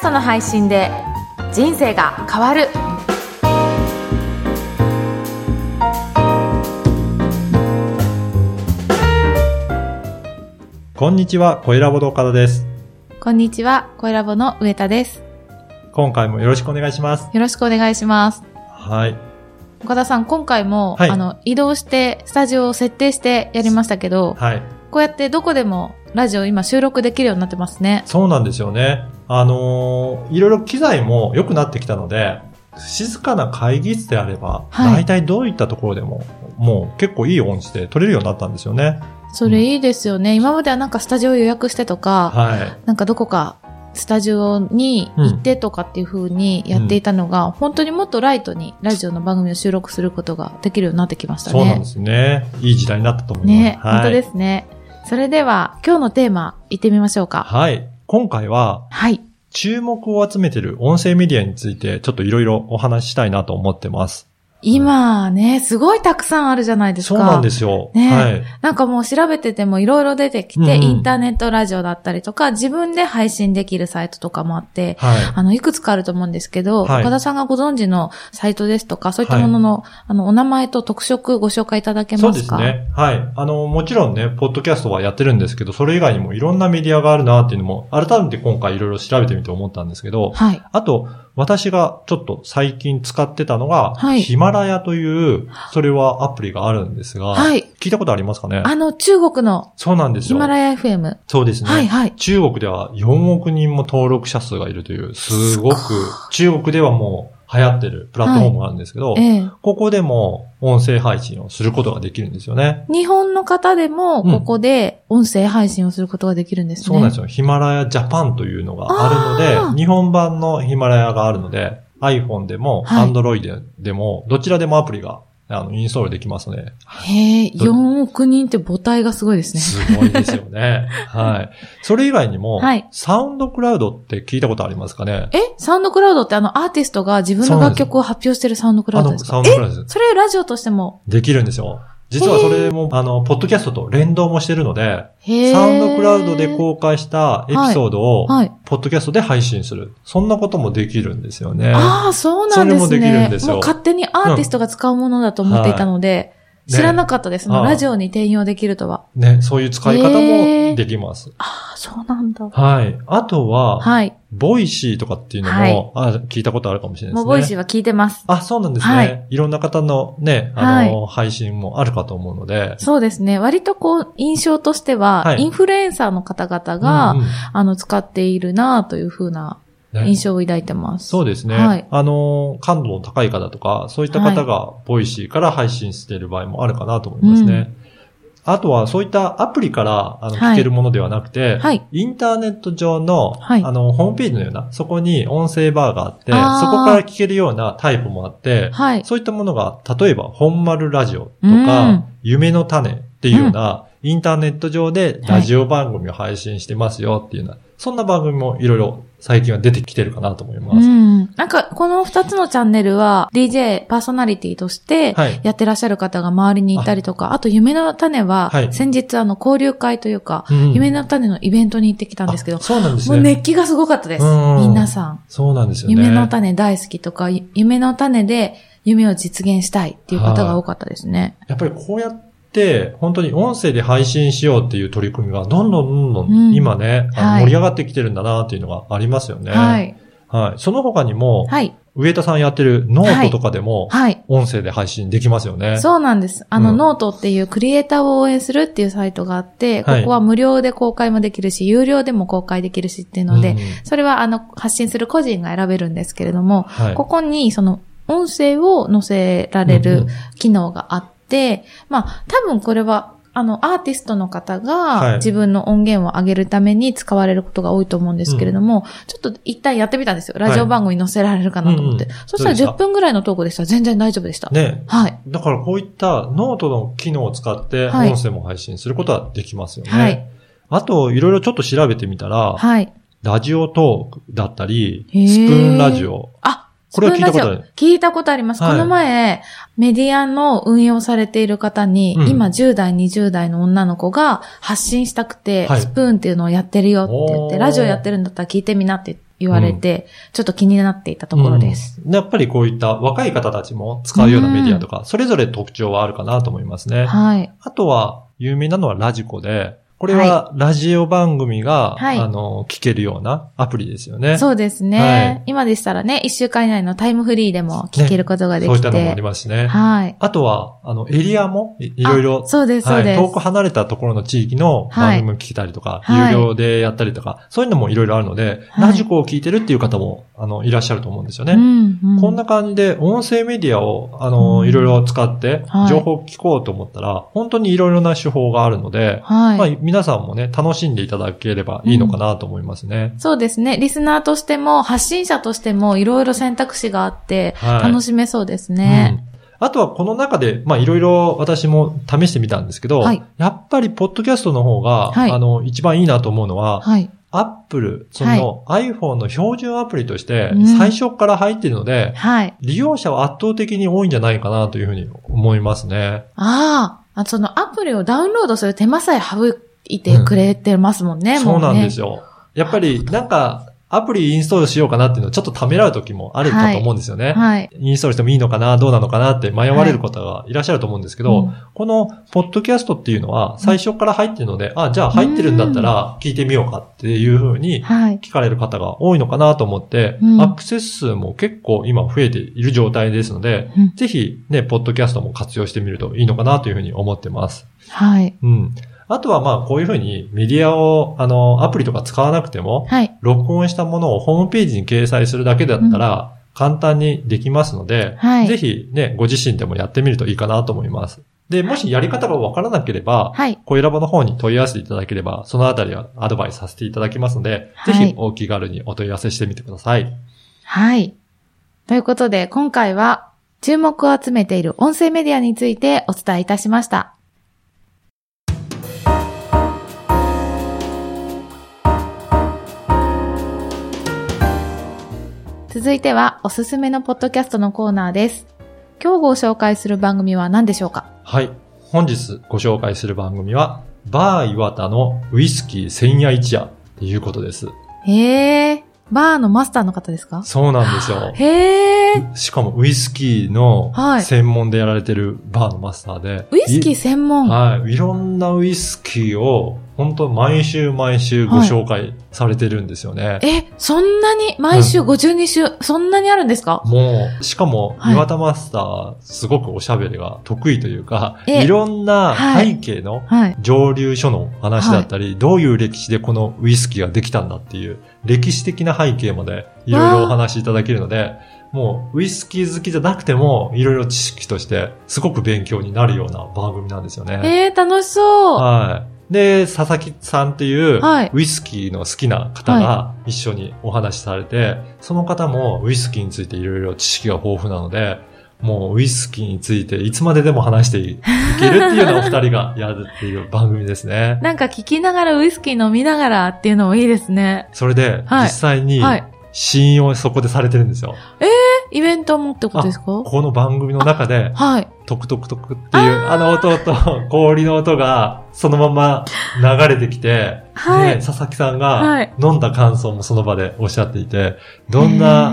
ストの配信で人生が変わるこんにちは、小ラボの岡田です。こんにちは、声ラボの上田です。今回もよろしくお願いします。よろしくお願いします。はい。岡田さん、今回も、はいあの、移動して、スタジオを設定してやりましたけど、はい。こうやってどこでもラジオ今収録できるようになってますね。そうなんですよね。あのーいろいろ機材も良くなってきたので、静かな会議室であれば、はい大体どういったところでも、もう結構いい音質で撮れるようになったんですよね。それいいですよね。今まではなんかスタジオ予約してとか、はい。なんかどこかスタジオに行ってとかっていう風にやっていたのが、本当にもっとライトにラジオの番組を収録することができるようになってきましたね。そうなんですね。いい時代になったと思います。ね、はい、本当ですね。それでは今日のテーマ行ってみましょうか。はい。今回は、はい。注目を集めている音声メディアについて、ちょっといろいろお話ししたいなと思ってます。今ね、すごいたくさんあるじゃないですか。そうなんですよ。ねはい。なんかもう調べててもいろいろ出てきて、うんうんインターネットラジオだったりとか、自分で配信できるサイトとかもあって、はい。あの、いくつかあると思うんですけど、はい岡田さんがご存知のサイトですとか、そういったものの、あの、お名前と特色ご紹介いただけそうますか？ですね。はい。あの、もちろんね、ポッドキャストはやってるんですけど、それ以外にもいろんなメディアがあるなっていうのも、改めて今回いろいろ調べてみて思ったんですけど、はい。あと、私がちょっと最近使ってたのが、はいヒマラヤという、それはアプリがあるんですが、はい聞いたことありますかね？あの、中国のそうなんですよ。ヒマラヤ FM。そうですね。はいはい。中国では4億人も登録者数がいるという、すごく、中国ではもう流行ってるプラットフォームがあるんですけど、ええ。ここでも音声配信をすることができるんですよね。日本の方でも、うんここで音声配信をすることができるんですね。そうなんですよ。ヒマラヤジャパンというのがあるので、日本版のヒマラヤがあるので、iPhone でも、はい Android でも、どちらでもアプリがあのインストールできますので、へえ、ど4億人って母体がすごいですね。すごいですよね。はい。それ以外にも、はいサウンドクラウドって聞いたことありますかね？え？サウンドクラウドってあのアーティストが自分の楽曲を発表してるサウンドクラウドですか？サウンドクラウドですえ？それラジオとしても？できるんですよ。実はそれも、あの、ポッドキャストと連動もしてるので。 SoundCloud で公開したエピソードを、はい。ポッドキャストで配信する。そんなこともできるんですよね。ああ、そうなんですね。それもできるんですよもう勝手にアーティストが使うものだと思っていたので、い知らなかったです。そのああラジオに転用できるとは。ね、そういう使い方もできます。ああ、そうなんだ。はい。あとは、はい。 Voicy とかっていうのも、はいあ聞いたことあるかもしれないですね。もう Voicyは聞いてます。あ、そうなんですね。はいい、ろんな方のね、あの、配信もあるかと思うので。そうですね。割とこう、印象としては、はいインフルエンサーの方々が、うんうんあの、使っているなというふうなね印象を抱いてます。そうですね。はいあの、感度の高い方とか、そういった方が、 Voicy から配信している場合もあるかなと思いますね。あとは、そういったアプリから、あの、はい聞けるものではなくて、はい。インターネット上の、はいあの、ホームページのような、そこに音声バーがあって、そこから聞けるようなタイプもあって、はい。そういったものが、例えば、本丸ラジオとうんか、夢の種っていうような、インターネット上でラジオ番組を配信してますよっていうような、そんな番組もいろいろ最近は出てきてるかなと思います。うん。なんか、この二つのチャンネルは、DJ、パーソナリティとして、はい。やってらっしゃる方が周りにいたりとか、あと、夢の種はは、い先日、あの、交流会というか、うん夢の種のイベントに行ってきたんですけどあ、そうなんですもうね。熱気がすごかったです。うん皆さん。そうなんですよね。夢の種大好きとか、ゆ夢の種で夢を実現したいっていう方が多かったですね。やっぱりこうやって、本当に音声で配信しようっていう取り組みが、どんどんどんどうんん今ね、あのはい盛り上がってきてるんだなっていうのがありますよね。はい。はい。その他にも、はい。上田さんやってるノートとかでも、はい。音声で配信できますよね。そうなんです。あの、うんノートっていうクリエイターを応援するっていうサイトがあって、はいここは無料で公開もできるし、有料でも公開できるしっていうので、うんそれはあの、発信する個人が選べるんですけれども、はい。ここにその、音声を載せられうんうるん機能があって、まあ、多分これは、あの、アーティストの方はいが自分の音源を上げるために使われることが多いと思うんですけれども、ちょっと一旦やってみたんですよ。ラジオ番組に載せられるかなと思って。うんうんそしたらどうでした10分ぐらいのトークでしたら全然大丈夫でした。ね。はい。だからこういったノートの機能を使ってはい音声も配信することはできますよね。はい。あと、いろいろちょっと調べてみたら、はい。ラジオトークだったり、スプーンラジオ。あ、これは聞いたことある聞いたことあります。はいこの前、メディアの運営をされている方に、うん今10代、20代の女の子が発信したくて、はいスプーンっていうのをやってるよって言って、ラジオやってるんだったら聞いてみなって言われて、ちょっと気になっていたところです。うんやっぱりこういった若い方たちも使うようなメディアとか、それぞれ特徴はあるかなと思いますね。はい。あとは、有名なのはラジコで、これはラジオ番組が、はいあの、聞けるようなアプリですよね。そうですね、はい今でしたらね、一週間以内のタイムフリーでも聞けることができて。そういったのもありますしね。はい。あとは、あの、エリアもいいろいろあそうです、そうはい、です。遠く離れたところの地域の番組も聞けたりとか、はい有料でやったりとか、そういうのもいろいろあるので、はいラジコを聞いてるっていう方も、あの、いらっしゃると思うんですよね。うんうんこんな感じで、音声メディアを、あの、うんいろいろ使っては、い情報を聞こうと思ったら、本当にいろいろな手法があるので、はい。まあ、皆さんもね、楽しんでいただければいいのかなと思いますね。そうですね。リスナーとしても、発信者としても、いろいろ選択肢があって、はい楽しめそうですね。うんあとはこの中で、まあいろいろ私も試してみたんですけど、はいやっぱりポッドキャストの方が、はいあの、一番いいなと思うのは、はい。アップル、その iPhone の標準アプリとしてうん最初から入っているので、はい。利用者は圧倒的に多いんじゃないかなというふうに思いますね。ああ、あそのアプリをダウンロードする手間さえ省いてくれてますもんね、そうなんですよ。よ。やっぱりなんか、アプリインストールしようかなっていうのをちょっとためらう時もあるかと思うんですよね。はい。インストールしてもいいのかな、どうなのかなって迷われる方がいらっしゃると思うんですけど、うんこのポッドキャストっていうのは最初から入ってるので、あ、じゃあ入ってるんだったら聞いてみようかっていうふうにはい。聞かれる方が多いのかなと思って、うんアクセス数も結構今増えている状態ですので、うんぜひね、ポッドキャストも活用してみるといいのかなというふうに思ってます。はい。うん。あとはまあこういうふうにメディアを、あの、アプリとか使わなくても、はい。録音したものをホームページに掲載するだけだったら、簡単にできますので、はいぜひね、ご自身でもやってみるといいかなと思います。で、もしやり方がわからなければ、はい。小ラボの方に問い合わせていただければ、そのあたりはアドバイスさせていただきますので、はいぜひお気軽にお問い合わせしてみてください。はい。ということで、今回は、注目を集めている音声メディアについてお伝えいたしました。続いては、おすすめのポッドキャストのコーナーです。今日ご紹介する番組は何でしょうか？はい。本日ご紹介する番組は、バー岩田のウイスキー千夜一夜っていうことです。へー。バーのマスターの方ですか？そうなんですよ。へー。しかもウイスキーのはい専門でやられてるバーのマスターで。ウイスキー専門。はい。いろんなウイスキーを、本当毎週毎週ご紹介されてるんですよね。え、そんなに、毎週52週、そんなにあるんですか？もう、しかも、はい岩田マスター、すごくおしゃべりが得意というか、えいろんなはい背景のはい。上流書の話だったり、どういう歴史でこのウイスキーができたんだっていう、歴史的な背景までいろいろお話しいただけるので、もう、ウイスキー好きじゃなくても、いろいろ知識として、すごく勉強になるような番組なんですよね。えー、楽しそう。はい。で、佐々木さんっていうはい、ウイスキーの好きな方が一緒にお話しされて、その方もウイスキーについていろいろ知識が豊富なので、もうウイスキーについていつまででも話していけるっていうのをお二人がやるっていう番組ですね。なんか聞きながらウイスキー飲みながらっていうのもいいですね。それで、はい実際にはい。試飲をそこでされてるんですよ。イベントもってことですか？この番組の中で、はい。トクトクトクっていうあの音と 氷の音がそのまま流れてきて、はい。で佐々木さんはがい。飲んだ感想もその場でおっしゃっていて、どんな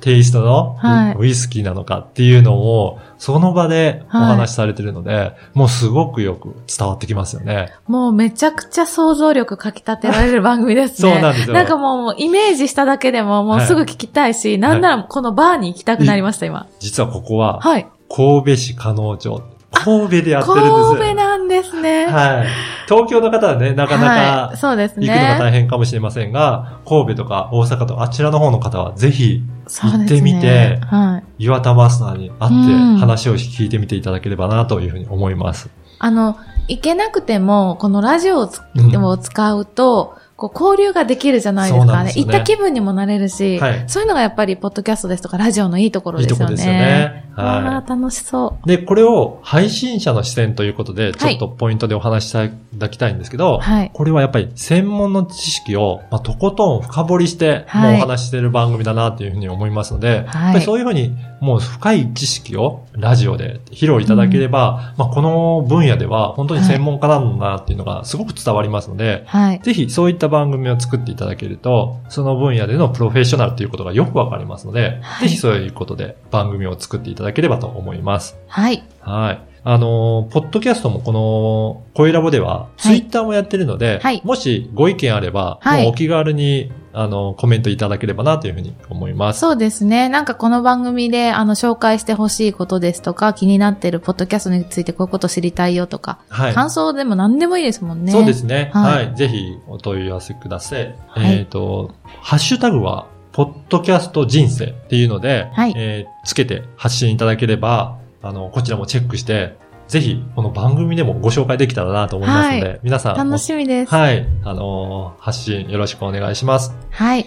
テイストのはいウイスキーなのかっていうのをその場でお話しされてるので、もうすごくよく伝わってきますよね。もうめちゃくちゃ想像力かき立てられる番組ですね。そうなんですよなんかもうイメージしただけでももうすぐ聞きたいし、なんならこのバーに行きたくなりました、今。実はここははい。神戸市加納町。神戸でやってるんですよ。神戸なんですね。はい。東京の方はね、なかなかはい。そうです行くのが大ね。変かもしれませんが、神戸とか大阪とかあちらの方の方はぜひ行ってみてはい。岩田マスターに会ってうん話を聞いてみていただければなというふうに思います。あの、行けなくても、このラジオをつうんを使うと、こう交流ができるじゃないですかね。行った気分にもなれるし、はいそういうのがやっぱり、ポッドキャストですとか、ラジオのいいところいいですよね。とこですよね。あはあ、楽しそい。で、これを配信者の視点ということで、ちょっとポイントでお話ししたいだきたいんですけど、はい。これはやっぱり専門の知識を、まあ、とことん深掘りして、はいもうお話ししてる番組だなっていうふうに思いますので、はいそういうふうにもう深い知識をラジオで披露いただければ、まあ、この分野では本当に専門家なんだなっていうのがすごく伝わりますので、はい。ぜひそういった番組を作っていただけると、その分野でのプロフェッショナルということがよくわかりますので、はいぜひそういうことで番組を作っていただければと思います。はい。はい。あのー、ポッドキャストもこの、声ラボでは、ツイッターもやってるので、はいもしご意見あれば、はいもうお気軽に、あの、コメントいただければなというふうに思います。そうですね。なんかこの番組で、あの、紹介してほしいことですとか、気になってるポッドキャストについてこういうこと知りたいよとか、はい。感想でも何でもいいですもんね。そうですね。ははいい、ぜひお問い合わせください。はいえっ、と、ハッシュタグは、ポッドキャスト人生っていうので、はいえーつけて発信いただければ、あの、こちらもチェックして、ぜひ、この番組でもご紹介できたらなと思いますので、は皆さん、楽しみです。はい。あのー発信よろしくお願いします。はい。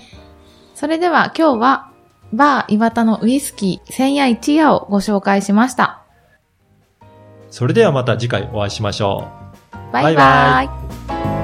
それでは今日は、バー岩田のウイスキー千夜一夜をご紹介しました。それではまた次回お会いしましょう。バイバイ。バイバイ